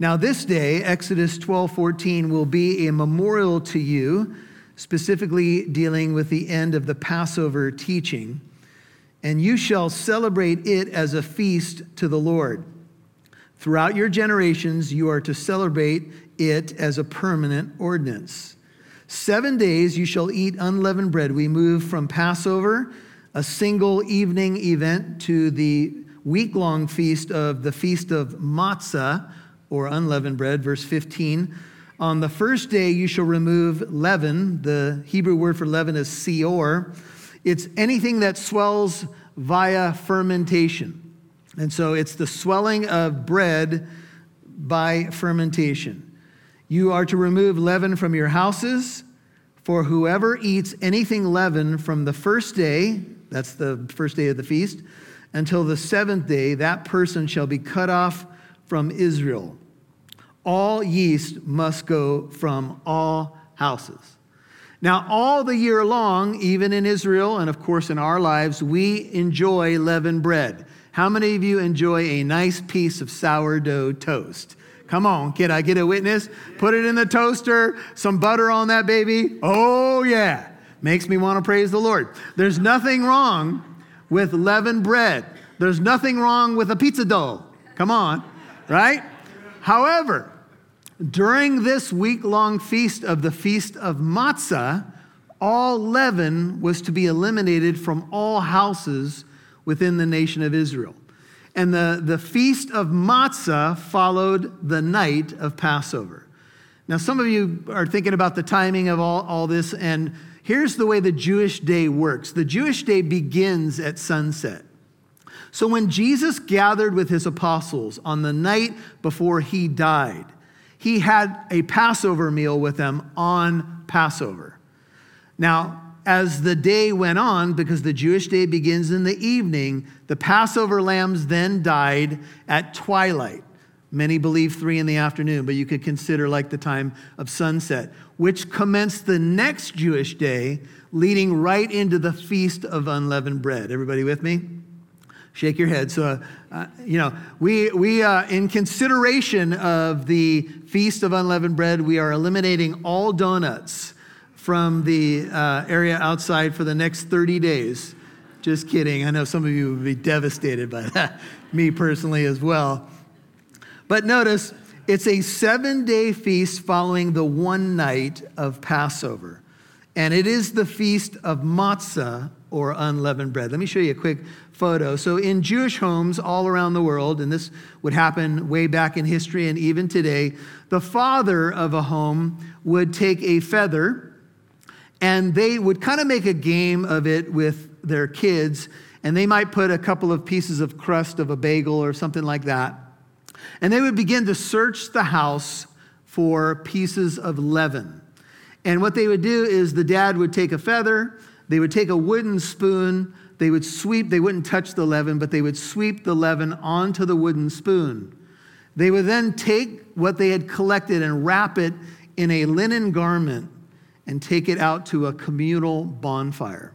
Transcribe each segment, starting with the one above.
Now, this day, Exodus 12 14, will be a memorial to you, specifically dealing with the end of the Passover teaching. And you shall celebrate it as a feast to the Lord. Throughout your generations, you are to celebrate it as a permanent ordinance. Seven days you shall eat unleavened bread. We move from Passover, a single evening event, to the week long feast of the Feast of Matzah or unleavened bread, verse 15. On the first day, you shall remove leaven. The Hebrew word for leaven is seor. It's anything that swells via fermentation. And so it's the swelling of bread by fermentation. You are to remove leaven from your houses, for whoever eats anything leavened from the first day, that's the first day of the feast, until the seventh day, that person shall be cut off from Israel. All yeast must go from all houses. Now, all the year long, even in Israel and of course in our lives, we enjoy leavened bread. How many of you enjoy a nice piece of sourdough toast? Come on, can I get a witness? Put it in the toaster, some butter on that baby. Oh, yeah. Makes me want to praise the Lord. There's nothing wrong with leavened bread. There's nothing wrong with a pizza dough. Come on, right? However, during this week long feast of the Feast of Matzah, all leaven was to be eliminated from all houses within the nation of Israel. And the, the Feast of Matzah followed the night of Passover. Now, some of you are thinking about the timing of all, all this, and here's the way the Jewish day works the Jewish day begins at sunset. So when Jesus gathered with his apostles on the night before he died, he had a Passover meal with them on Passover. Now, as the day went on, because the Jewish day begins in the evening, the Passover lambs then died at twilight. Many believe three in the afternoon, but you could consider like the time of sunset, which commenced the next Jewish day, leading right into the feast of unleavened bread. Everybody with me? Shake your head. So, uh, you know, we, we uh, in consideration of the Feast of Unleavened Bread, we are eliminating all donuts from the uh, area outside for the next 30 days. Just kidding. I know some of you would be devastated by that, me personally as well. But notice, it's a seven day feast following the one night of Passover. And it is the feast of matzah or unleavened bread. Let me show you a quick photo. So, in Jewish homes all around the world, and this would happen way back in history and even today, the father of a home would take a feather and they would kind of make a game of it with their kids, and they might put a couple of pieces of crust of a bagel or something like that. And they would begin to search the house for pieces of leaven. And what they would do is the dad would take a feather, they would take a wooden spoon, they would sweep, they wouldn't touch the leaven, but they would sweep the leaven onto the wooden spoon. They would then take what they had collected and wrap it in a linen garment and take it out to a communal bonfire.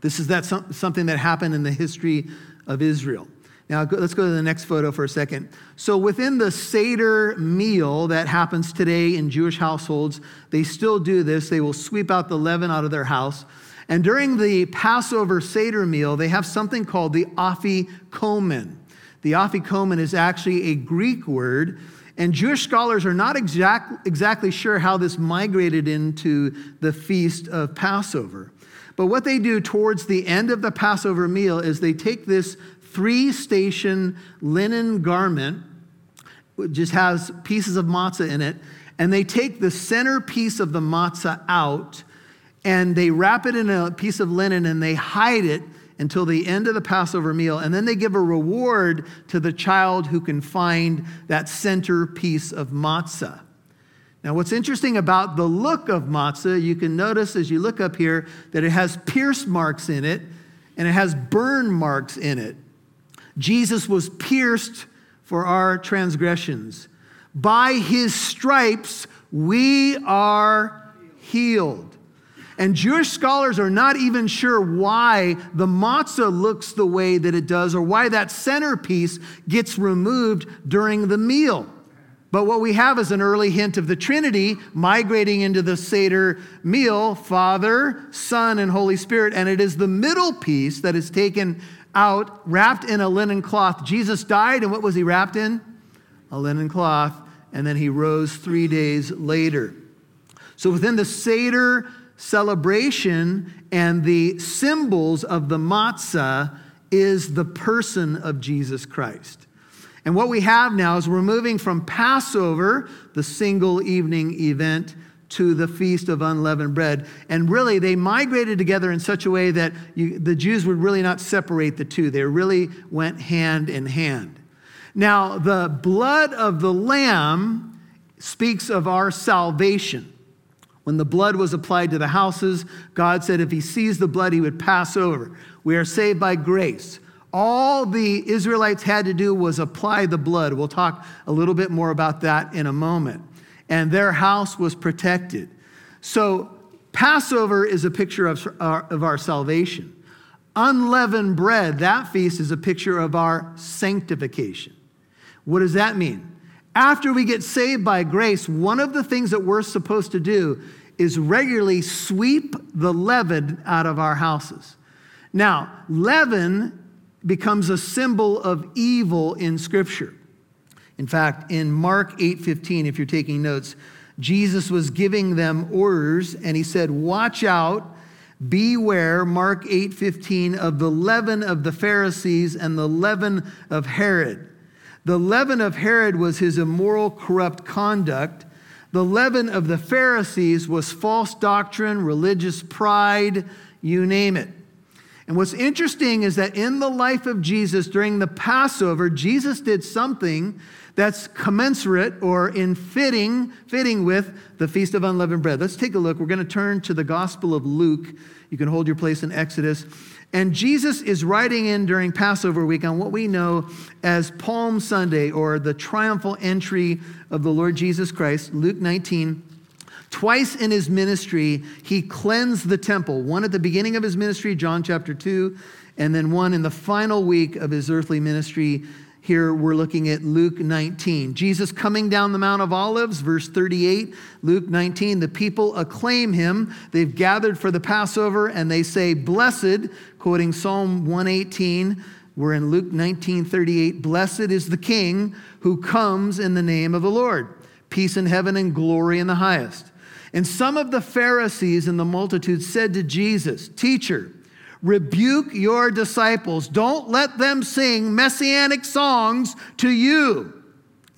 This is that something that happened in the history of Israel. Now, let's go to the next photo for a second. So, within the Seder meal that happens today in Jewish households, they still do this. They will sweep out the leaven out of their house and during the Passover Seder meal, they have something called the afikomen. The afikomen is actually a Greek word, and Jewish scholars are not exact, exactly sure how this migrated into the feast of Passover. But what they do towards the end of the Passover meal is they take this three station linen garment, which just has pieces of matzah in it, and they take the center piece of the matzah out and they wrap it in a piece of linen and they hide it until the end of the Passover meal. And then they give a reward to the child who can find that center piece of matzah. Now, what's interesting about the look of matzah, you can notice as you look up here that it has pierce marks in it and it has burn marks in it. Jesus was pierced for our transgressions. By his stripes, we are healed. And Jewish scholars are not even sure why the matzah looks the way that it does or why that centerpiece gets removed during the meal. But what we have is an early hint of the Trinity migrating into the Seder meal Father, Son, and Holy Spirit. And it is the middle piece that is taken out, wrapped in a linen cloth. Jesus died, and what was he wrapped in? A linen cloth. And then he rose three days later. So within the Seder celebration and the symbols of the matzah is the person of Jesus Christ. And what we have now is we're moving from Passover, the single evening event, to the Feast of Unleavened Bread. And really, they migrated together in such a way that you, the Jews would really not separate the two. They really went hand in hand. Now, the blood of the Lamb speaks of our salvation. When the blood was applied to the houses, God said if he sees the blood, he would pass over. We are saved by grace. All the Israelites had to do was apply the blood. We'll talk a little bit more about that in a moment. And their house was protected. So, Passover is a picture of our, of our salvation. Unleavened bread, that feast is a picture of our sanctification. What does that mean? After we get saved by grace, one of the things that we're supposed to do is regularly sweep the leaven out of our houses. Now, leaven becomes a symbol of evil in Scripture. In fact, in Mark 8:15, if you're taking notes, Jesus was giving them orders and he said, Watch out, beware, Mark 8:15, of the leaven of the Pharisees and the leaven of Herod. The leaven of Herod was his immoral, corrupt conduct. The leaven of the Pharisees was false doctrine, religious pride, you name it. And what's interesting is that in the life of Jesus during the Passover, Jesus did something that's commensurate or in fitting, fitting with the Feast of Unleavened Bread. Let's take a look. We're going to turn to the Gospel of Luke. You can hold your place in Exodus. And Jesus is riding in during Passover week on what we know as Palm Sunday or the triumphal entry of the Lord Jesus Christ, Luke 19. Twice in his ministry, he cleansed the temple. One at the beginning of his ministry, John chapter 2, and then one in the final week of his earthly ministry. Here we're looking at Luke 19. Jesus coming down the Mount of Olives, verse 38, Luke 19. The people acclaim him. They've gathered for the Passover and they say, Blessed, quoting Psalm 118. We're in Luke 19, 38. Blessed is the King who comes in the name of the Lord. Peace in heaven and glory in the highest. And some of the Pharisees and the multitude said to Jesus, Teacher, rebuke your disciples. Don't let them sing messianic songs to you.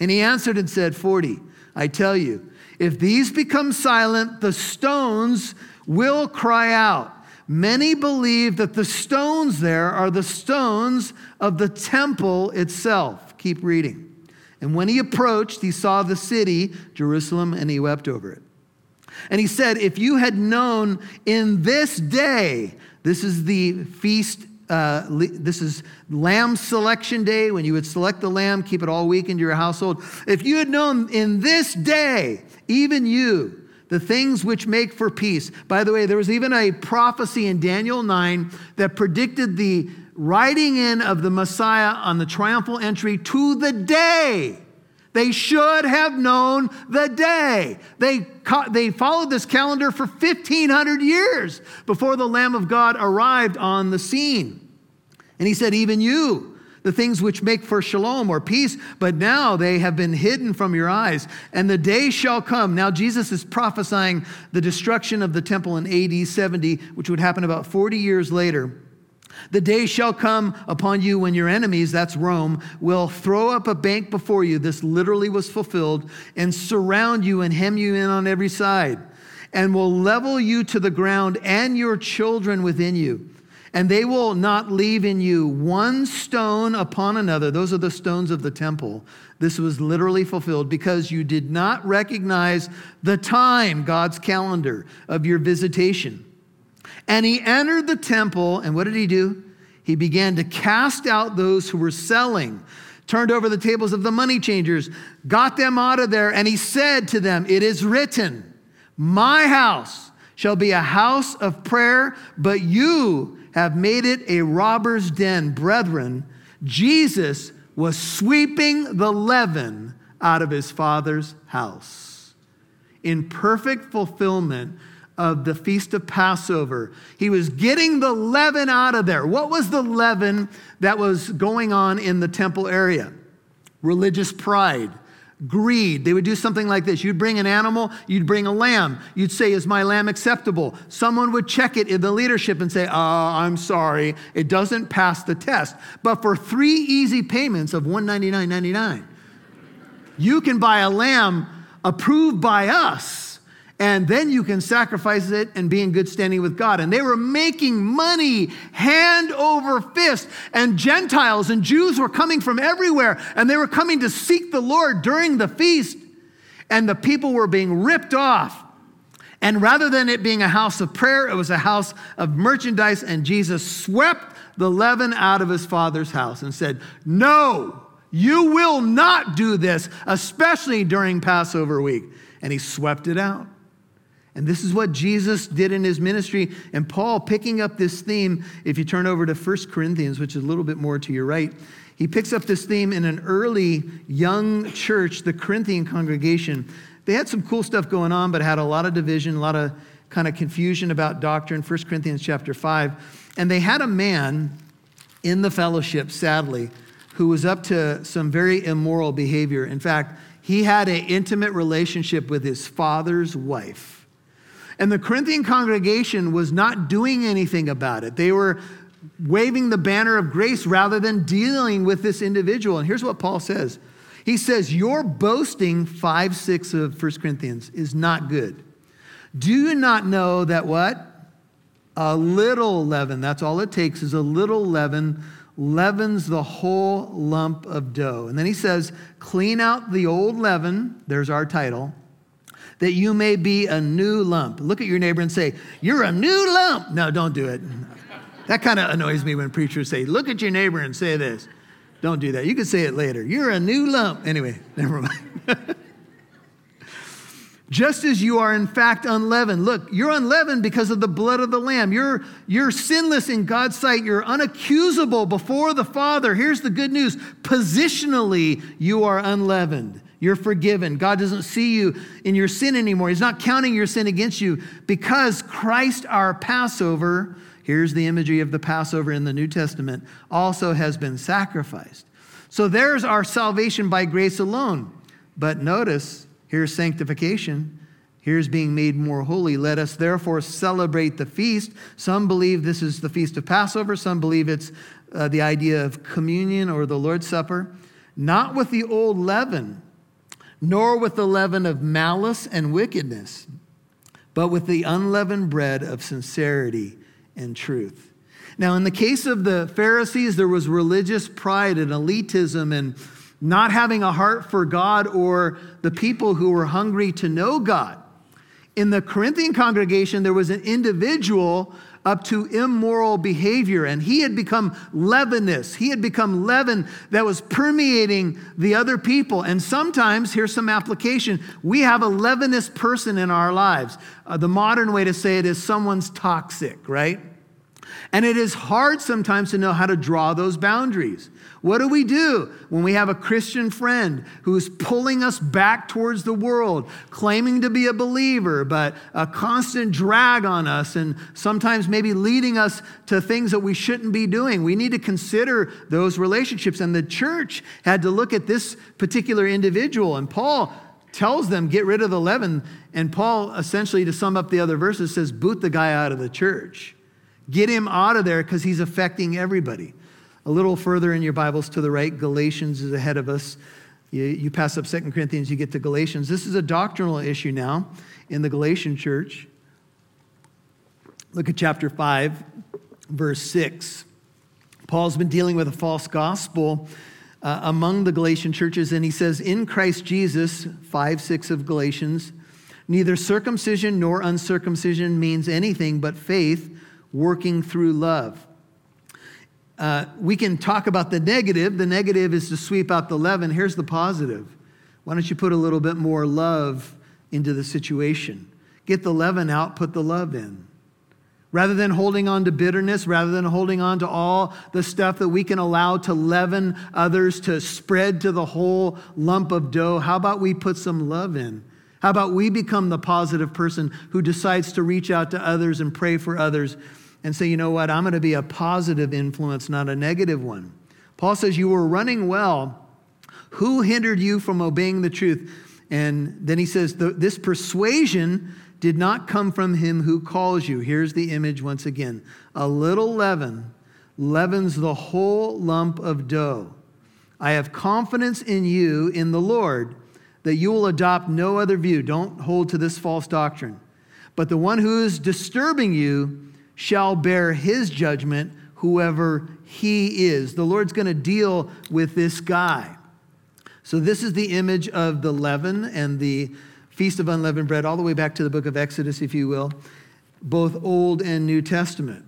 And he answered and said, 40, I tell you, if these become silent, the stones will cry out. Many believe that the stones there are the stones of the temple itself. Keep reading. And when he approached, he saw the city, Jerusalem, and he wept over it and he said, If you had known in this day, this is the feast, uh, this is lamb selection day, when you would select the lamb, keep it all week into your household. If you had known in this day, even you, the things which make for peace. By the way, there was even a prophecy in Daniel 9 that predicted the riding in of the Messiah on the triumphal entry to the day they should have known the day. They, they followed this calendar for 1,500 years before the Lamb of God arrived on the scene. And he said, Even you, the things which make for shalom or peace, but now they have been hidden from your eyes, and the day shall come. Now, Jesus is prophesying the destruction of the temple in AD 70, which would happen about 40 years later. The day shall come upon you when your enemies, that's Rome, will throw up a bank before you. This literally was fulfilled, and surround you and hem you in on every side, and will level you to the ground and your children within you. And they will not leave in you one stone upon another. Those are the stones of the temple. This was literally fulfilled because you did not recognize the time, God's calendar, of your visitation. And he entered the temple, and what did he do? He began to cast out those who were selling, turned over the tables of the money changers, got them out of there, and he said to them, It is written, My house shall be a house of prayer, but you have made it a robber's den. Brethren, Jesus was sweeping the leaven out of his father's house. In perfect fulfillment of the feast of Passover, he was getting the leaven out of there. What was the leaven that was going on in the temple area? Religious pride greed. They would do something like this. You'd bring an animal, you'd bring a lamb. You'd say, Is my lamb acceptable? Someone would check it in the leadership and say, Oh, I'm sorry, it doesn't pass the test. But for three easy payments of $199.99, you can buy a lamb approved by us and then you can sacrifice it and be in good standing with God. And they were making money hand over fist. And Gentiles and Jews were coming from everywhere, and they were coming to seek the Lord during the feast. And the people were being ripped off. And rather than it being a house of prayer, it was a house of merchandise. And Jesus swept the leaven out of his father's house and said, No, you will not do this, especially during Passover week. And he swept it out. And this is what Jesus did in his ministry. And Paul, picking up this theme, if you turn over to 1 Corinthians, which is a little bit more to your right, he picks up this theme in an early young church, the Corinthian congregation. They had some cool stuff going on, but had a lot of division, a lot of kind of confusion about doctrine. 1 Corinthians chapter 5. And they had a man in the fellowship, sadly, who was up to some very immoral behavior. In fact, he had an intimate relationship with his father's wife. And the Corinthian congregation was not doing anything about it. They were waving the banner of grace rather than dealing with this individual. And here's what Paul says He says, Your boasting, 5 6 of 1 Corinthians, is not good. Do you not know that what? A little leaven, that's all it takes, is a little leaven leavens the whole lump of dough. And then he says, Clean out the old leaven, there's our title that you may be a new lump. Look at your neighbor and say, You're a new lump. No, don't do it. That kind of annoys me when preachers say, Look at your neighbor and say this. Don't do that. You can say it later. You're a new lump. Anyway, never mind. Just as you are in fact unleavened. Look, you're unleavened because of the blood of the Lamb. You're, you're sinless in God's sight. You're unaccusable before the Father. Here's the good news positionally, you are unleavened. You're forgiven. God doesn't see you in your sin anymore. He's not counting your sin against you because Christ, our Passover, here's the imagery of the Passover in the New Testament, also has been sacrificed. So there's our salvation by grace alone. But notice, here's sanctification. Here's being made more holy. Let us therefore celebrate the feast. Some believe this is the feast of Passover. Some believe it's uh, the idea of communion or the Lord's Supper. Not with the old leaven nor with the leaven of malice and wickedness, but with the unleavened bread of sincerity and truth. Now, in the case of the Pharisees, there was religious pride and elitism and not having a heart for God or the people who were hungry to know God. In the Corinthian congregation, there was an individual up to immoral behavior. And he had become leavenous. He had become leaven that was permeating the other people. And sometimes, here's some application we have a leavenous person in our lives. Uh, the modern way to say it is someone's toxic, right? And it is hard sometimes to know how to draw those boundaries. What do we do when we have a Christian friend who's pulling us back towards the world, claiming to be a believer, but a constant drag on us and sometimes maybe leading us to things that we shouldn't be doing? We need to consider those relationships. And the church had to look at this particular individual. And Paul tells them, get rid of the leaven. And Paul, essentially, to sum up the other verses, says, boot the guy out of the church. Get him out of there because he's affecting everybody. A little further in your Bibles to the right, Galatians is ahead of us. You, you pass up Second Corinthians, you get to Galatians. This is a doctrinal issue now in the Galatian church. Look at chapter 5, verse 6. Paul's been dealing with a false gospel uh, among the Galatian churches, and he says, In Christ Jesus, 5 6 of Galatians, neither circumcision nor uncircumcision means anything but faith working through love. Uh, we can talk about the negative. The negative is to sweep out the leaven. Here's the positive. Why don't you put a little bit more love into the situation? Get the leaven out, put the love in. Rather than holding on to bitterness, rather than holding on to all the stuff that we can allow to leaven others, to spread to the whole lump of dough, how about we put some love in? How about we become the positive person who decides to reach out to others and pray for others and say, you know what, I'm going to be a positive influence, not a negative one. Paul says, You were running well. Who hindered you from obeying the truth? And then he says, This persuasion did not come from him who calls you. Here's the image once again a little leaven leavens the whole lump of dough. I have confidence in you, in the Lord, that you will adopt no other view. Don't hold to this false doctrine. But the one who is disturbing you shall bear his judgment, whoever he is. The Lord's going to deal with this guy. So, this is the image of the leaven and the Feast of Unleavened Bread, all the way back to the book of Exodus, if you will, both Old and New Testament.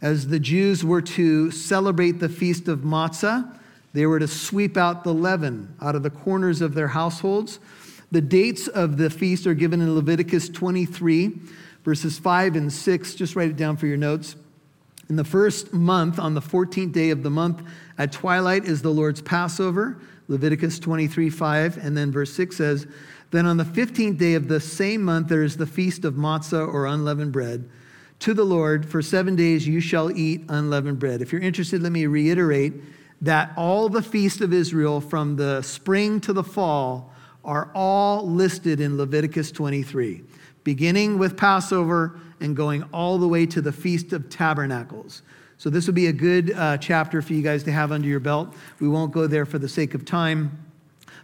As the Jews were to celebrate the Feast of Matzah, they were to sweep out the leaven out of the corners of their households. The dates of the feast are given in Leviticus 23, verses 5 and 6. Just write it down for your notes. In the first month, on the 14th day of the month, at twilight is the Lord's Passover, Leviticus 23, 5. And then verse 6 says, Then on the 15th day of the same month, there is the feast of matzah or unleavened bread. To the Lord, for seven days you shall eat unleavened bread. If you're interested, let me reiterate that all the feasts of Israel from the spring to the fall are all listed in Leviticus 23, beginning with Passover and going all the way to the Feast of Tabernacles. So, this would be a good uh, chapter for you guys to have under your belt. We won't go there for the sake of time,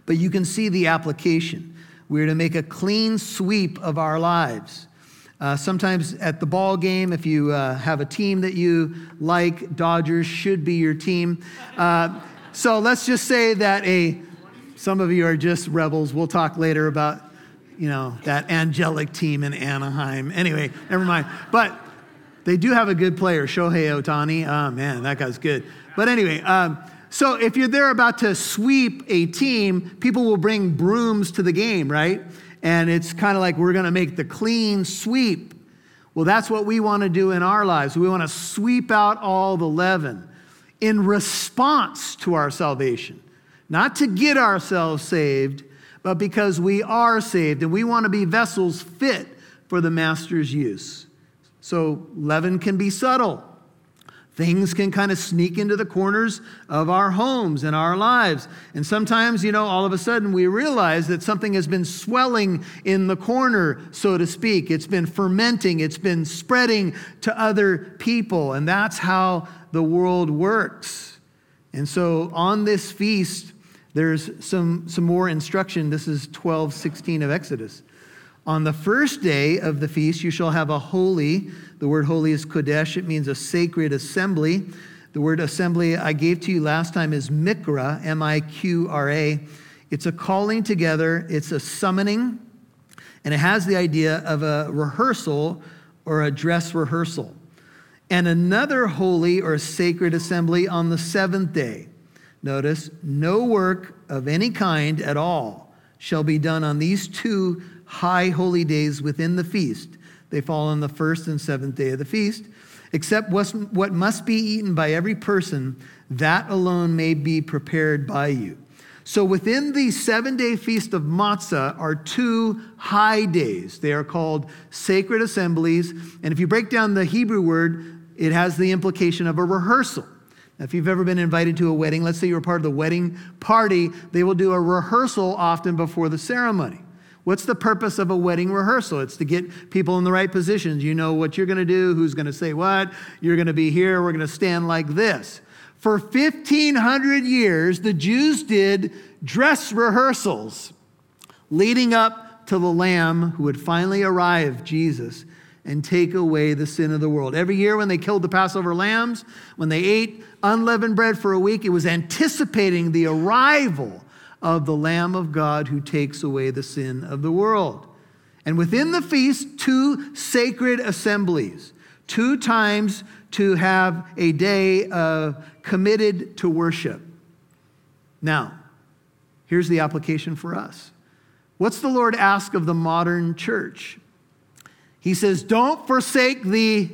but you can see the application. We're to make a clean sweep of our lives. Uh, sometimes at the ball game, if you uh, have a team that you like, Dodgers should be your team. Uh, so let's just say that a some of you are just rebels. We'll talk later about you know that angelic team in Anaheim. Anyway, never mind. But they do have a good player, Shohei Ohtani. Oh man, that guy's good. But anyway. Um, so if you're there about to sweep a team, people will bring brooms to the game, right? and it's kind of like we're going to make the clean sweep. Well, that's what we want to do in our lives. We want to sweep out all the leaven in response to our salvation, not to get ourselves saved, but because we are saved and we want to be vessels fit for the master's use. So, leaven can be subtle. Things can kind of sneak into the corners of our homes and our lives. And sometimes, you know, all of a sudden we realize that something has been swelling in the corner, so to speak. It's been fermenting, it's been spreading to other people. And that's how the world works. And so on this feast, there's some, some more instruction. This is 12, 16 of Exodus. On the first day of the feast, you shall have a holy. The word holy is kodesh. It means a sacred assembly. The word assembly I gave to you last time is mikra, M I Q R A. It's a calling together, it's a summoning, and it has the idea of a rehearsal or a dress rehearsal. And another holy or sacred assembly on the seventh day. Notice, no work of any kind at all shall be done on these two high holy days within the feast. They fall on the first and seventh day of the feast, except what must be eaten by every person, that alone may be prepared by you. So within the seven day feast of Matzah are two high days. They are called sacred assemblies. And if you break down the Hebrew word, it has the implication of a rehearsal. If you've ever been invited to a wedding, let's say you're part of the wedding party, they will do a rehearsal often before the ceremony. What's the purpose of a wedding rehearsal? It's to get people in the right positions. You know what you're going to do, who's going to say what. You're going to be here, we're going to stand like this. For 1,500 years, the Jews did dress rehearsals leading up to the Lamb who would finally arrive, Jesus, and take away the sin of the world. Every year, when they killed the Passover lambs, when they ate unleavened bread for a week, it was anticipating the arrival of the Lamb of God who takes away the sin of the world. And within the feast, two sacred assemblies, two times to have a day uh, committed to worship. Now, here's the application for us. What's the Lord ask of the modern church? He says, Don't forsake the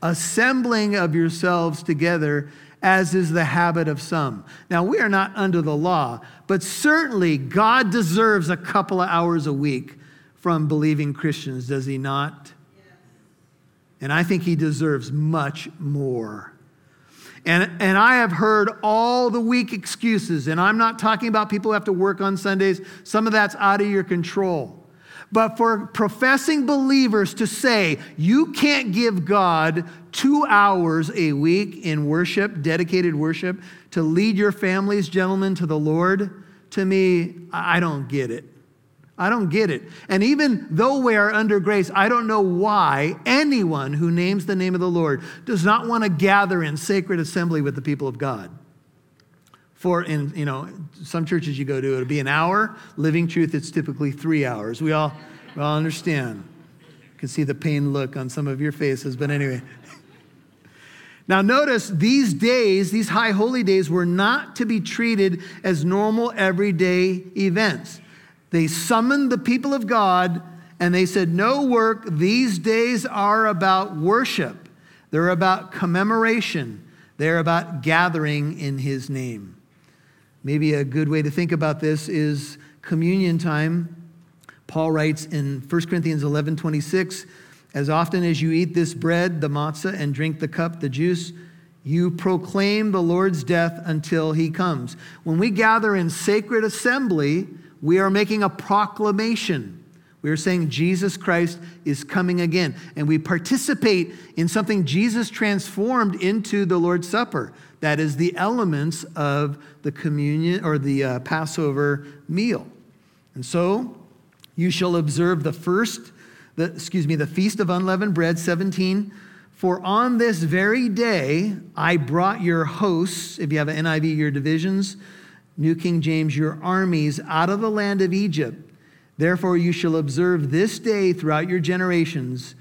assembling of yourselves together, as is the habit of some. Now, we are not under the law, but certainly God deserves a couple of hours a week from believing Christians, does he not? And I think he deserves much more. And, and I have heard all the weak excuses, and I'm not talking about people who have to work on Sundays. Some of that's out of your control. But for professing believers to say you can't give God two hours a week in worship, dedicated worship, to lead your families, gentlemen, to the Lord, to me, I don't get it. I don't get it. And even though we are under grace, I don't know why anyone who names the name of the Lord does not want to gather in sacred assembly with the people of God. For in you know some churches you go to, it'll be an hour. Living Truth, it's typically three hours. We all, we all understand. You can see the pain look on some of your faces, but anyway. Now, notice these days, these high holy days, were not to be treated as normal everyday events. They summoned the people of God and they said, No work. These days are about worship, they're about commemoration, they're about gathering in His name. Maybe a good way to think about this is communion time. Paul writes in 1 Corinthians 11 26, as often as you eat this bread, the matzah, and drink the cup, the juice, you proclaim the Lord's death until he comes. When we gather in sacred assembly, we are making a proclamation. We are saying Jesus Christ is coming again. And we participate in something Jesus transformed into the Lord's Supper. That is the elements of the communion or the uh, Passover meal. And so you shall observe the first, the, excuse me, the feast of unleavened bread, 17. For on this very day I brought your hosts, if you have an NIV, your divisions, New King James, your armies out of the land of Egypt. Therefore, you shall observe this day throughout your generations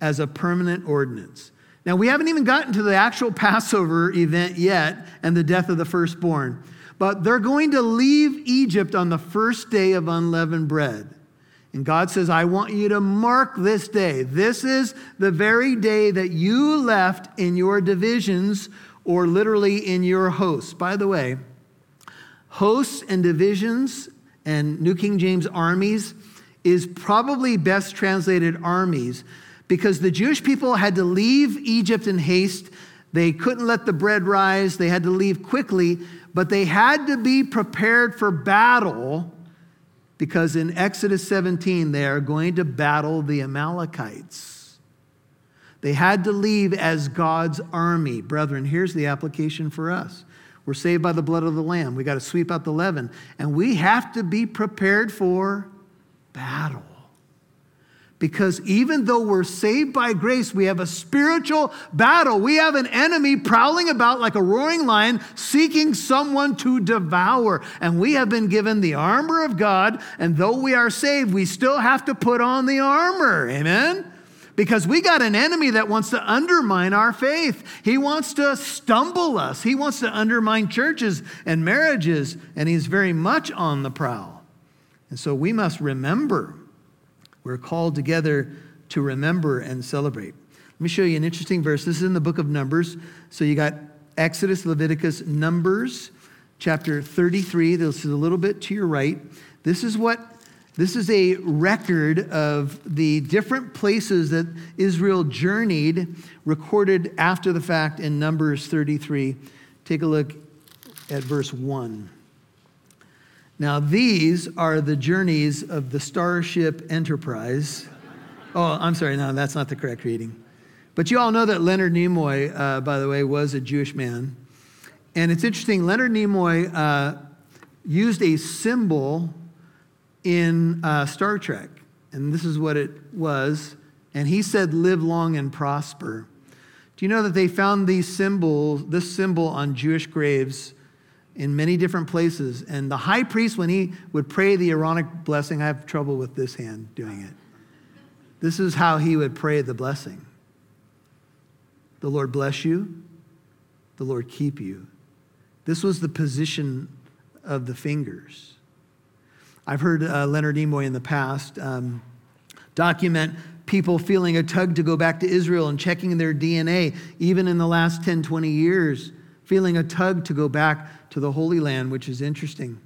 as a permanent ordinance. Now, we haven't even gotten to the actual Passover event yet and the death of the firstborn, but they're going to leave Egypt on the first day of unleavened bread. And God says, I want you to mark this day. This is the very day that you left in your divisions or literally in your hosts. By the way, hosts and divisions and New King James armies is probably best translated armies because the Jewish people had to leave Egypt in haste. They couldn't let the bread rise, they had to leave quickly, but they had to be prepared for battle because in Exodus 17, they are going to battle the Amalekites. They had to leave as God's army. Brethren, here's the application for us. We're saved by the blood of the Lamb. We got to sweep out the leaven. And we have to be prepared for battle. Because even though we're saved by grace, we have a spiritual battle. We have an enemy prowling about like a roaring lion, seeking someone to devour. And we have been given the armor of God. And though we are saved, we still have to put on the armor. Amen? Because we got an enemy that wants to undermine our faith. He wants to stumble us, he wants to undermine churches and marriages, and he's very much on the prowl. And so we must remember. We're called together to remember and celebrate. Let me show you an interesting verse. This is in the book of Numbers. So you got Exodus, Leviticus, Numbers, chapter 33. This is a little bit to your right. This is what this is a record of the different places that Israel journeyed, recorded after the fact in Numbers 33. Take a look at verse 1. Now, these are the journeys of the Starship Enterprise. Oh, I'm sorry, no, that's not the correct reading. But you all know that Leonard Nimoy, uh, by the way, was a Jewish man. And it's interesting, Leonard Nimoy uh, used a symbol in uh, Star Trek, and this is what it was. And he said, Live long and prosper. Do you know that they found these symbols, this symbol on Jewish graves in many different places? And the high priest, when he would pray the Aaronic blessing, I have trouble with this hand doing it. This is how he would pray the blessing The Lord bless you, the Lord keep you. This was the position of the fingers. I've heard uh, Leonard Nimoy in the past um, document people feeling a tug to go back to Israel and checking their DNA, even in the last 10, 20 years, feeling a tug to go back to the Holy Land, which is interesting.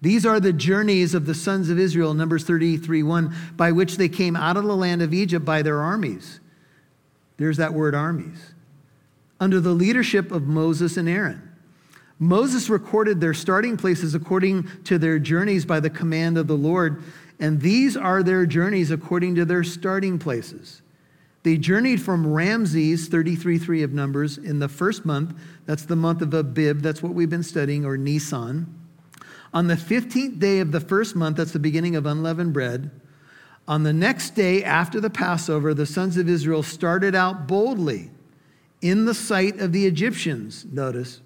These are the journeys of the sons of Israel, Numbers 33 1, by which they came out of the land of Egypt by their armies. There's that word armies. Under the leadership of Moses and Aaron. Moses recorded their starting places according to their journeys by the command of the Lord, and these are their journeys according to their starting places. They journeyed from Ramses, 33.3 of Numbers, in the first month. That's the month of Abib. That's what we've been studying, or Nisan. On the 15th day of the first month, that's the beginning of unleavened bread. On the next day after the Passover, the sons of Israel started out boldly in the sight of the Egyptians. Notice,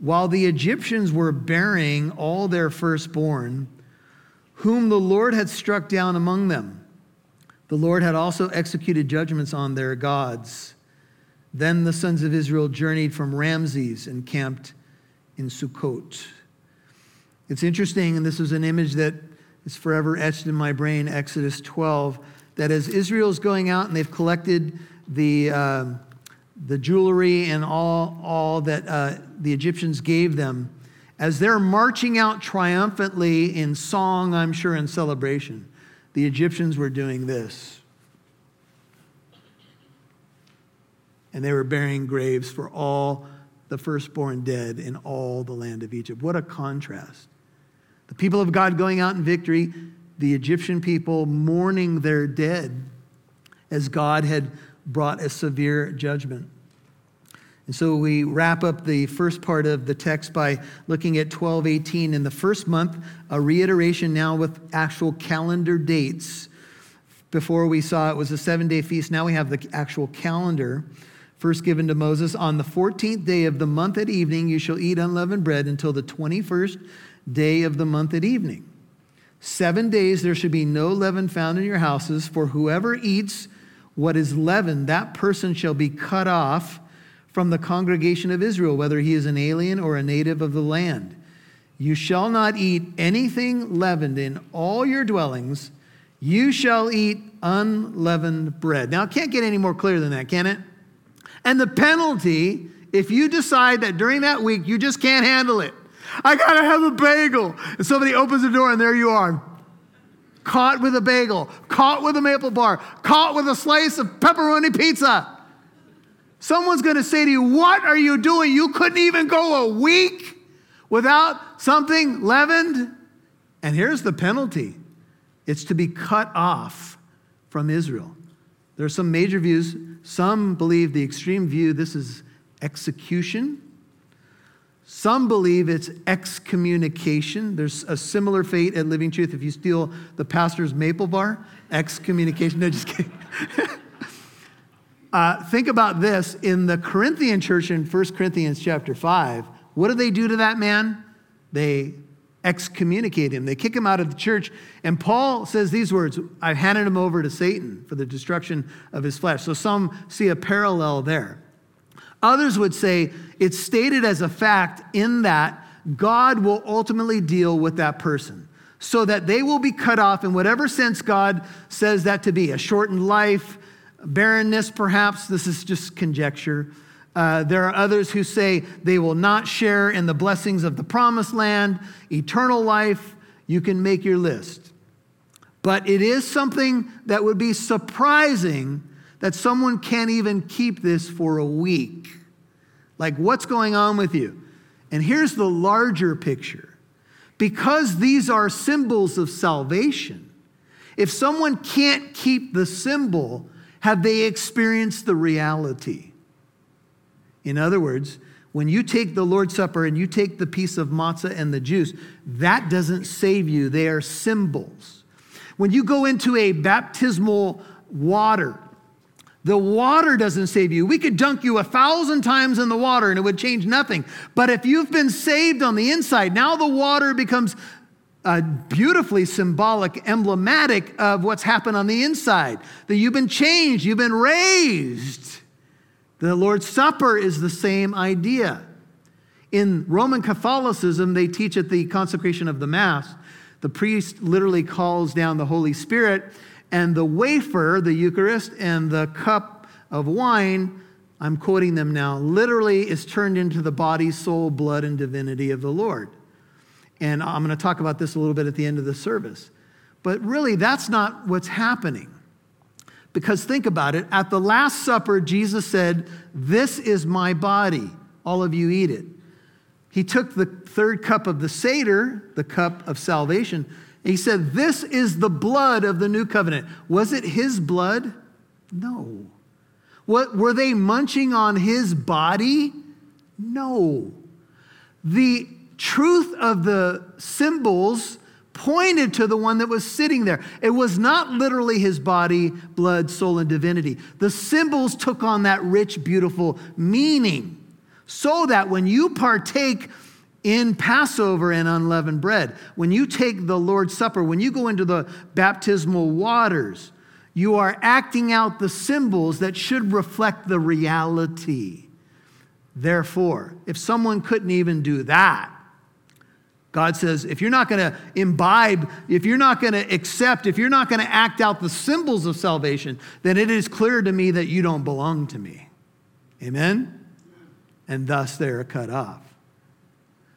while the Egyptians were burying all their firstborn, whom the Lord had struck down among them. The Lord had also executed judgments on their gods. Then the sons of Israel journeyed from Ramses and camped in Sukkot. It's interesting, and this is an image that is forever etched in my brain Exodus 12, that as Israel's going out and they've collected the, uh, the jewelry and all, all that uh, the Egyptians gave them, as they're marching out triumphantly in song, I'm sure, in celebration, the Egyptians were doing this. And they were burying graves for all the firstborn dead in all the land of Egypt. What a contrast. The people of God going out in victory, the Egyptian people mourning their dead as God had brought a severe judgment. And so we wrap up the first part of the text by looking at 1218 in the first month, a reiteration now with actual calendar dates. Before we saw it was a seven day feast, now we have the actual calendar. First given to Moses, on the 14th day of the month at evening, you shall eat unleavened bread until the 21st day of the month at evening. Seven days there should be no leaven found in your houses, for whoever eats what is leavened, that person shall be cut off from the congregation of Israel, whether he is an alien or a native of the land. You shall not eat anything leavened in all your dwellings. You shall eat unleavened bread. Now, it can't get any more clear than that, can it? And the penalty, if you decide that during that week you just can't handle it, I gotta have a bagel. And somebody opens the door and there you are. Caught with a bagel, caught with a maple bar, caught with a slice of pepperoni pizza. Someone's going to say to you, What are you doing? You couldn't even go a week without something leavened. And here's the penalty it's to be cut off from Israel. There are some major views. Some believe the extreme view this is execution. Some believe it's excommunication. There's a similar fate at Living Truth if you steal the pastor's maple bar. Excommunication. No, just kidding. Uh, think about this in the Corinthian church in 1 Corinthians chapter 5. What do they do to that man? They excommunicate him, they kick him out of the church. And Paul says these words I've handed him over to Satan for the destruction of his flesh. So some see a parallel there. Others would say it's stated as a fact in that God will ultimately deal with that person so that they will be cut off in whatever sense God says that to be a shortened life, barrenness, perhaps. This is just conjecture. Uh, there are others who say they will not share in the blessings of the promised land, eternal life. You can make your list. But it is something that would be surprising that someone can't even keep this for a week. Like, what's going on with you? And here's the larger picture because these are symbols of salvation, if someone can't keep the symbol, have they experienced the reality? In other words, when you take the Lord's Supper and you take the piece of matzah and the juice, that doesn't save you. They are symbols. When you go into a baptismal water, the water doesn't save you. We could dunk you a thousand times in the water and it would change nothing. But if you've been saved on the inside, now the water becomes a beautifully symbolic, emblematic of what's happened on the inside. That you've been changed, you've been raised. The Lord's Supper is the same idea. In Roman Catholicism, they teach at the consecration of the Mass, the priest literally calls down the Holy Spirit And the wafer, the Eucharist, and the cup of wine, I'm quoting them now, literally is turned into the body, soul, blood, and divinity of the Lord. And I'm going to talk about this a little bit at the end of the service. But really, that's not what's happening. Because think about it at the Last Supper, Jesus said, This is my body. All of you eat it. He took the third cup of the Seder, the cup of salvation, he said, This is the blood of the new covenant. Was it his blood? No. What, were they munching on his body? No. The truth of the symbols pointed to the one that was sitting there. It was not literally his body, blood, soul, and divinity. The symbols took on that rich, beautiful meaning so that when you partake in Passover and unleavened bread, when you take the Lord's Supper, when you go into the baptismal waters, you are acting out the symbols that should reflect the reality. Therefore, if someone couldn't even do that, God says, if you're not going to imbibe, if you're not going to accept, if you're not going to act out the symbols of salvation, then it is clear to me that you don't belong to me. Amen? And thus they're cut off.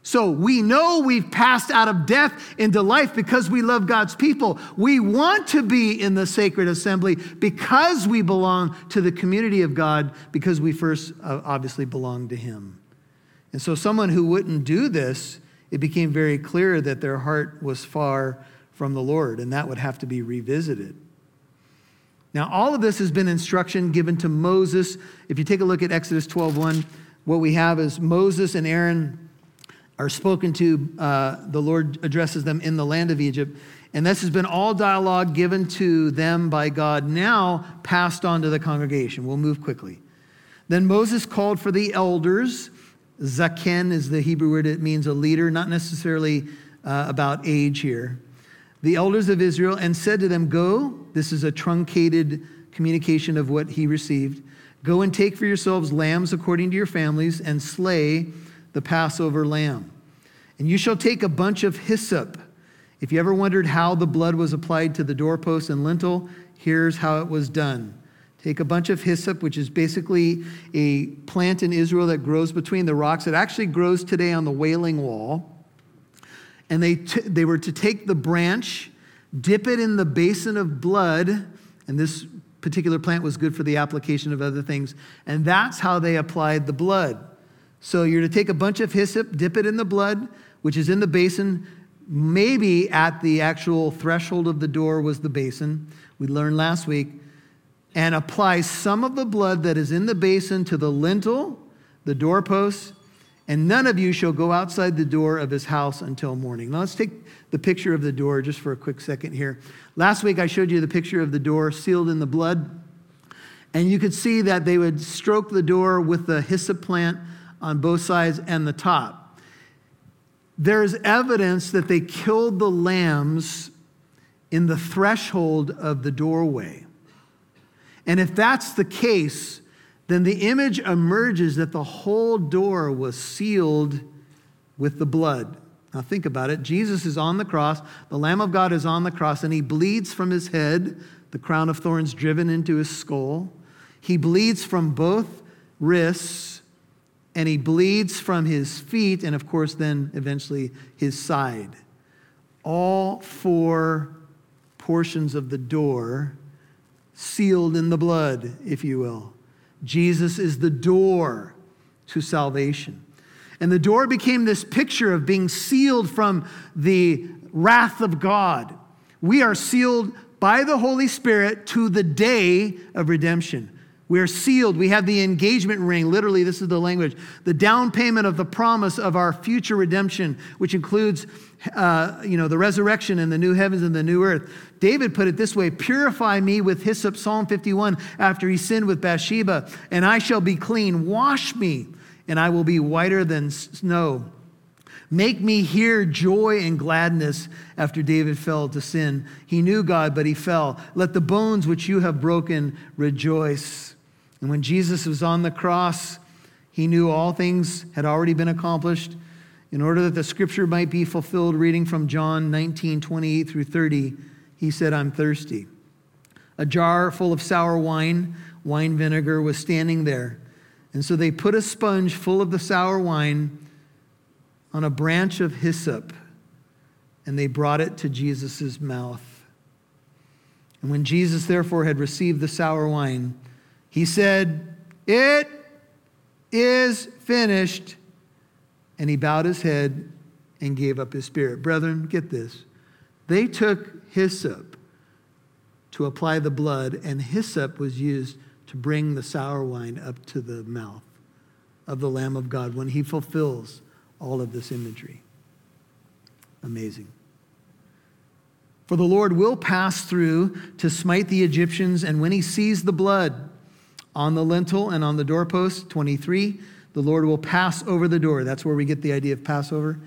So we know we've passed out of death into life because we love God's people. We want to be in the sacred assembly because we belong to the community of God, because we first uh, obviously belong to Him. And so, someone who wouldn't do this, it became very clear that their heart was far from the Lord, and that would have to be revisited. Now, all of this has been instruction given to Moses. If you take a look at Exodus 12:1, what we have is Moses and Aaron are spoken to, uh, the Lord addresses them in the land of Egypt. And this has been all dialogue given to them by God, now passed on to the congregation. We'll move quickly. Then Moses called for the elders. Zaken is the Hebrew word, it means a leader, not necessarily uh, about age here. The elders of Israel and said to them, Go, this is a truncated communication of what he received. Go and take for yourselves lambs according to your families and slay the Passover lamb. And you shall take a bunch of hyssop. If you ever wondered how the blood was applied to the doorpost and lintel, here's how it was done. Take a bunch of hyssop, which is basically a plant in Israel that grows between the rocks. It actually grows today on the Wailing Wall. And they, t- they were to take the branch, dip it in the basin of blood, and this particular plant was good for the application of other things. And that's how they applied the blood. So you're to take a bunch of hyssop, dip it in the blood, which is in the basin. Maybe at the actual threshold of the door was the basin. We learned last week. And apply some of the blood that is in the basin to the lintel, the doorposts, and none of you shall go outside the door of his house until morning. Now let's take the picture of the door just for a quick second here. Last week I showed you the picture of the door sealed in the blood. And you could see that they would stroke the door with the hyssop plant on both sides and the top. There's evidence that they killed the lambs in the threshold of the doorway. And if that's the case, then the image emerges that the whole door was sealed with the blood. Now, think about it. Jesus is on the cross, the Lamb of God is on the cross, and he bleeds from his head, the crown of thorns driven into his skull. He bleeds from both wrists and he bleeds from his feet and, of course, then eventually his side. All four portions of the door sealed in the blood, if you will. Jesus is the door to salvation. And the door became this picture of being sealed from the wrath of God. We are sealed by the Holy Spirit to the day of redemption. We are sealed. We have the engagement ring. Literally, this is the language. The down payment of the promise of our future redemption, which includes, uh, you know, the resurrection and the new heavens and the new earth. David put it this way Purify me with hyssop, Psalm 51, after he sinned with Bathsheba, and I shall be clean. Wash me, and I will be whiter than snow. Make me hear joy and gladness after David fell to sin. He knew God, but he fell. Let the bones which you have broken rejoice. And when Jesus was on the cross, he knew all things had already been accomplished. In order that the scripture might be fulfilled, reading from John 19, 28 through 30, he said, I'm thirsty. A jar full of sour wine, wine vinegar, was standing there. And so they put a sponge full of the sour wine on a branch of hyssop, and they brought it to Jesus' mouth. And when Jesus therefore had received the sour wine, he said, It is finished. And he bowed his head and gave up his spirit. Brethren, get this. They took hyssop to apply the blood, and hyssop was used to bring the sour wine up to the mouth of the Lamb of God when he fulfills all of this imagery. Amazing. For the Lord will pass through to smite the Egyptians, and when he sees the blood on the lintel and on the doorpost, 23, the Lord will pass over the door. That's where we get the idea of Passover.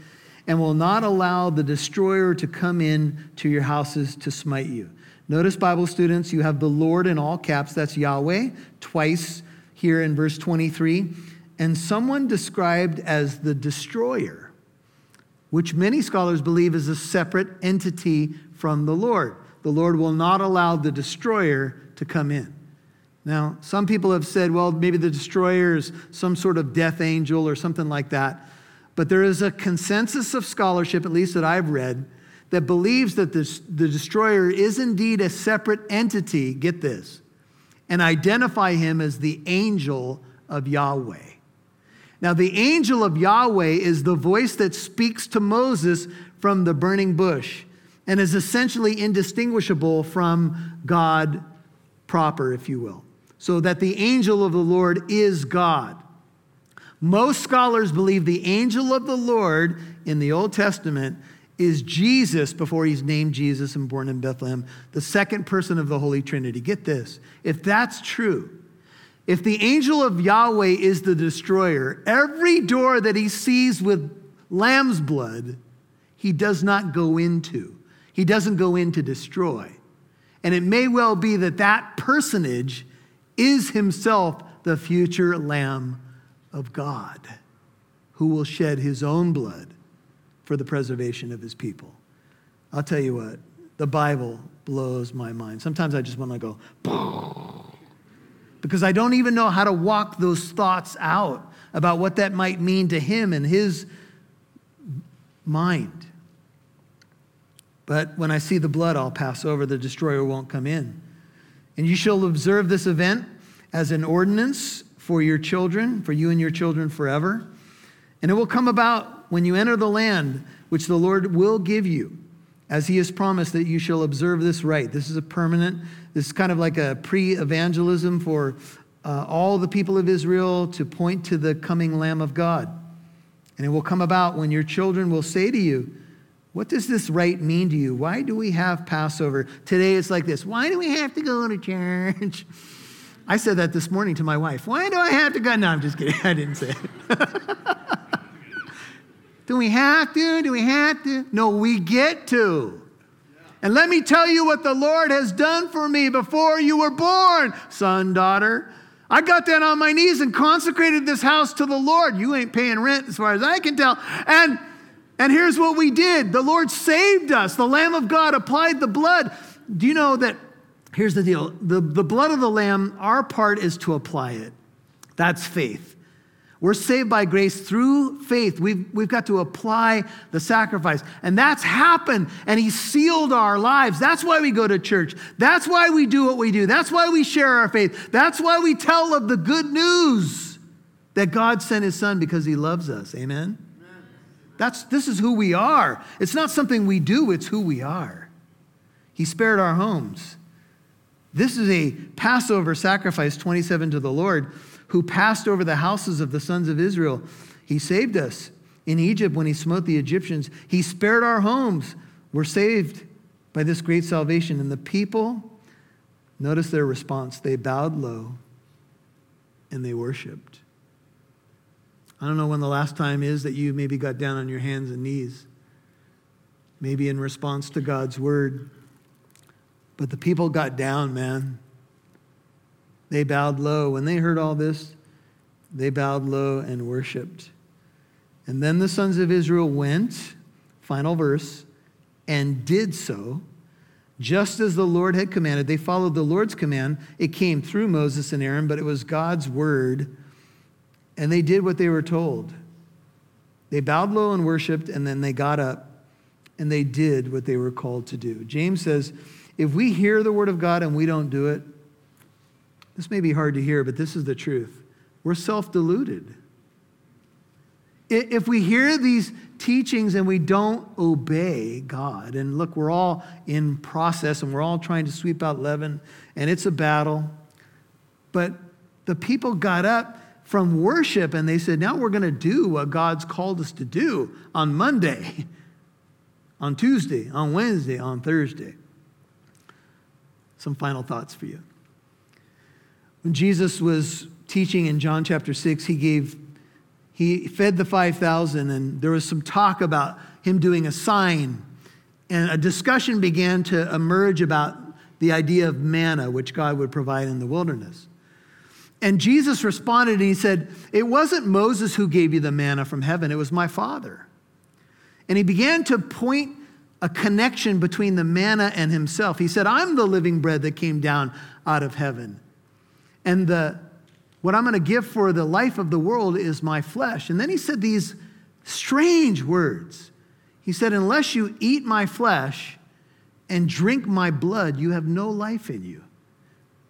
And will not allow the destroyer to come in to your houses to smite you. Notice, Bible students, you have the Lord in all caps. That's Yahweh, twice here in verse 23. And someone described as the destroyer, which many scholars believe is a separate entity from the Lord. The Lord will not allow the destroyer to come in. Now, some people have said, well, maybe the destroyer is some sort of death angel or something like that. But there is a consensus of scholarship, at least that I've read, that believes that this, the destroyer is indeed a separate entity, get this, and identify him as the angel of Yahweh. Now, the angel of Yahweh is the voice that speaks to Moses from the burning bush and is essentially indistinguishable from God proper, if you will so that the angel of the Lord is God. Most scholars believe the angel of the Lord in the Old Testament is Jesus before he's named Jesus and born in Bethlehem, the second person of the Holy Trinity. Get this. If that's true, if the angel of Yahweh is the destroyer, every door that he sees with lamb's blood, he does not go into. He doesn't go in to destroy. And it may well be that that personage is himself the future Lamb of God who will shed his own blood for the preservation of his people. I'll tell you what, the Bible blows my mind. Sometimes I just want to go, because I don't even know how to walk those thoughts out about what that might mean to him and his mind. But when I see the blood, I'll pass over, the destroyer won't come in. And you shall observe this event as an ordinance for your children, for you and your children forever. And it will come about when you enter the land which the Lord will give you, as he has promised that you shall observe this rite. This is a permanent, this is kind of like a pre evangelism for uh, all the people of Israel to point to the coming Lamb of God. And it will come about when your children will say to you, what does this rite mean to you? Why do we have Passover? Today it's like this Why do we have to go to church? I said that this morning to my wife. Why do I have to go? No, I'm just kidding. I didn't say it. do we have to? Do we have to? No, we get to. And let me tell you what the Lord has done for me before you were born, son, daughter. I got down on my knees and consecrated this house to the Lord. You ain't paying rent as far as I can tell. And and here's what we did the Lord saved us. The Lamb of God applied the blood. Do you know that? Here's the deal the, the blood of the Lamb, our part is to apply it. That's faith. We're saved by grace through faith. We've, we've got to apply the sacrifice. And that's happened. And He sealed our lives. That's why we go to church. That's why we do what we do. That's why we share our faith. That's why we tell of the good news that God sent His Son because He loves us. Amen? That's, this is who we are. It's not something we do, it's who we are. He spared our homes. This is a Passover sacrifice, 27 to the Lord, who passed over the houses of the sons of Israel. He saved us in Egypt when he smote the Egyptians. He spared our homes. We're saved by this great salvation. And the people, notice their response. They bowed low and they worshiped. I don't know when the last time is that you maybe got down on your hands and knees, maybe in response to God's word. But the people got down, man. They bowed low. When they heard all this, they bowed low and worshiped. And then the sons of Israel went, final verse, and did so just as the Lord had commanded. They followed the Lord's command. It came through Moses and Aaron, but it was God's word, and they did what they were told. They bowed low and worshiped, and then they got up and they did what they were called to do. James says, if we hear the word of God and we don't do it, this may be hard to hear, but this is the truth. We're self deluded. If we hear these teachings and we don't obey God, and look, we're all in process and we're all trying to sweep out leaven, and it's a battle. But the people got up from worship and they said, Now we're going to do what God's called us to do on Monday, on Tuesday, on Wednesday, on Thursday. Some final thoughts for you. When Jesus was teaching in John chapter 6, he gave he fed the 5,000, and there was some talk about him doing a sign. And a discussion began to emerge about the idea of manna, which God would provide in the wilderness. And Jesus responded and he said, It wasn't Moses who gave you the manna from heaven, it was my Father. And he began to point a connection between the manna and himself. He said, I'm the living bread that came down out of heaven. And the what I'm going to give for the life of the world is my flesh. And then he said these strange words. He said, Unless you eat my flesh and drink my blood, you have no life in you.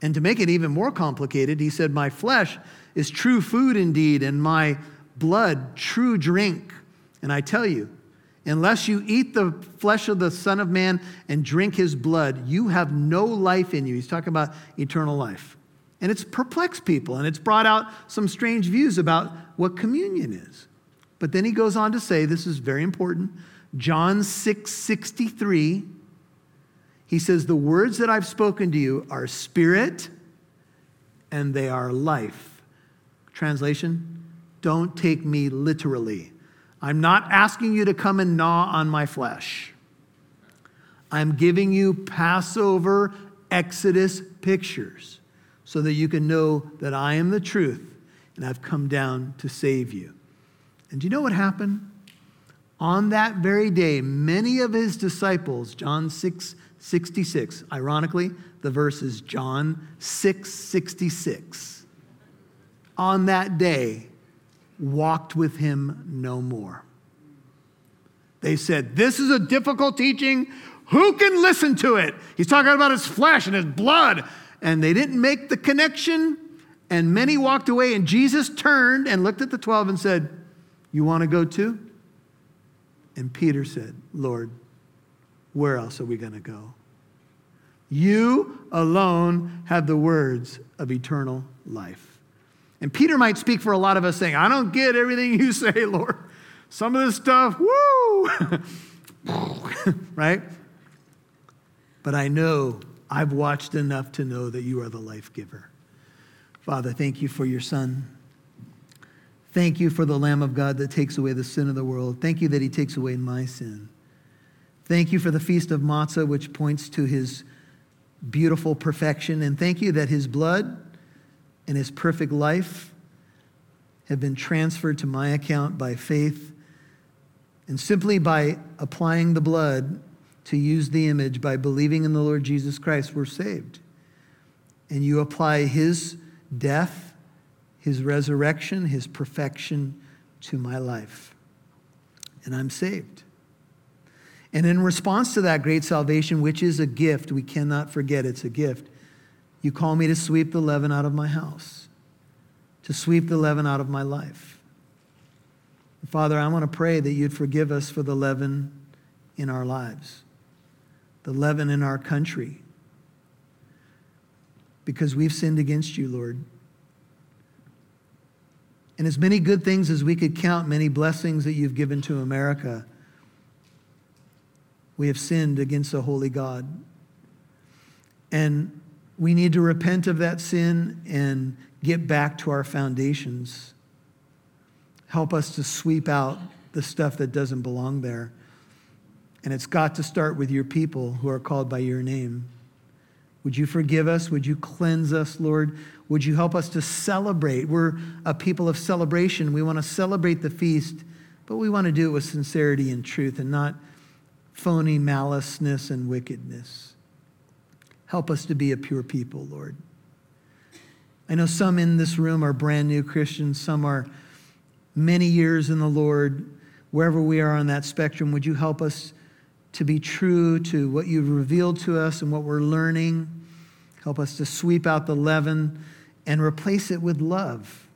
And to make it even more complicated, he said, My flesh is true food indeed, and my blood true drink. And I tell you, unless you eat the flesh of the Son of Man and drink his blood, you have no life in you. He's talking about eternal life. And it's perplexed people and it's brought out some strange views about what communion is. But then he goes on to say, this is very important. John 6 63, he says, The words that I've spoken to you are spirit and they are life. Translation, don't take me literally. I'm not asking you to come and gnaw on my flesh. I'm giving you Passover, Exodus pictures so that you can know that I am the truth and I've come down to save you. And do you know what happened? On that very day, many of his disciples, John 6 66, ironically, the verse is John 6 66, on that day, walked with him no more. They said, This is a difficult teaching. Who can listen to it? He's talking about his flesh and his blood and they didn't make the connection, and many walked away. And Jesus turned and looked at the 12 and said, You want to go too? And Peter said, Lord, where else are we going to go? You alone have the words of eternal life. And Peter might speak for a lot of us saying, I don't get everything you say, Lord. Some of this stuff, woo! right? But I know I've watched enough to know that you are the life giver. Father, thank you for your Son. Thank you for the Lamb of God that takes away the sin of the world. Thank you that he takes away my sin. Thank you for the Feast of Matzah, which points to his beautiful perfection. And thank you that his blood and his perfect life have been transferred to my account by faith. And simply by applying the blood, to use the image by believing in the Lord Jesus Christ, we're saved. And you apply his death, his resurrection, his perfection to my life. And I'm saved. And in response to that great salvation, which is a gift, we cannot forget it's a gift, you call me to sweep the leaven out of my house, to sweep the leaven out of my life. Father, I want to pray that you'd forgive us for the leaven in our lives the leaven in our country because we've sinned against you, Lord. And as many good things as we could count, many blessings that you've given to America, we have sinned against the holy God. And we need to repent of that sin and get back to our foundations. Help us to sweep out the stuff that doesn't belong there. And it's got to start with your people who are called by your name. Would you forgive us? Would you cleanse us, Lord? Would you help us to celebrate? We're a people of celebration. We want to celebrate the feast, but we want to do it with sincerity and truth and not phony maliceness and wickedness. Help us to be a pure people, Lord. I know some in this room are brand new Christians, some are many years in the Lord. Wherever we are on that spectrum, would you help us to be true to what you've revealed to us and what we're learning? Help us to sweep out the leaven and replace it with love.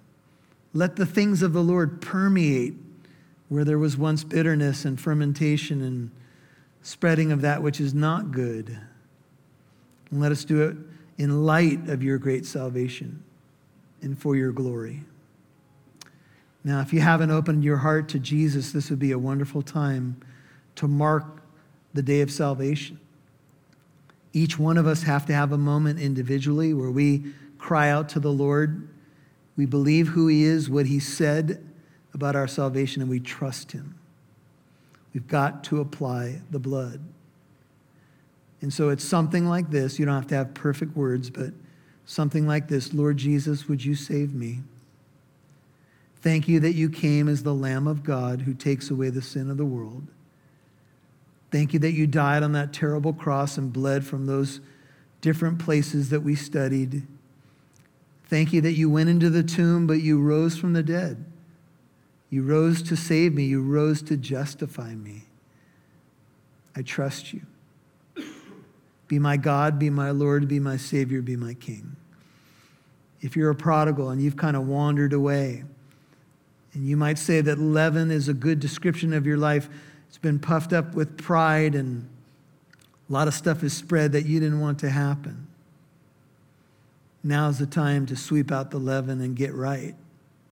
Let the things of the Lord permeate where there was once bitterness and fermentation and spreading of that which is not good. And let us do it in light of your great salvation and for your glory. Now, if you haven't opened your heart to Jesus, this would be a wonderful time to mark the day of salvation. Each one of us have to have a moment individually where we cry out to the Lord. We believe who he is, what he said about our salvation, and we trust him. We've got to apply the blood. And so it's something like this. You don't have to have perfect words, but something like this Lord Jesus, would you save me? Thank you that you came as the Lamb of God who takes away the sin of the world. Thank you that you died on that terrible cross and bled from those different places that we studied. Thank you that you went into the tomb, but you rose from the dead. You rose to save me, you rose to justify me. I trust you. Be my God, be my Lord, be my Savior, be my King. If you're a prodigal and you've kind of wandered away, and you might say that leaven is a good description of your life, it's been puffed up with pride and a lot of stuff is spread that you didn't want to happen. Now's the time to sweep out the leaven and get right.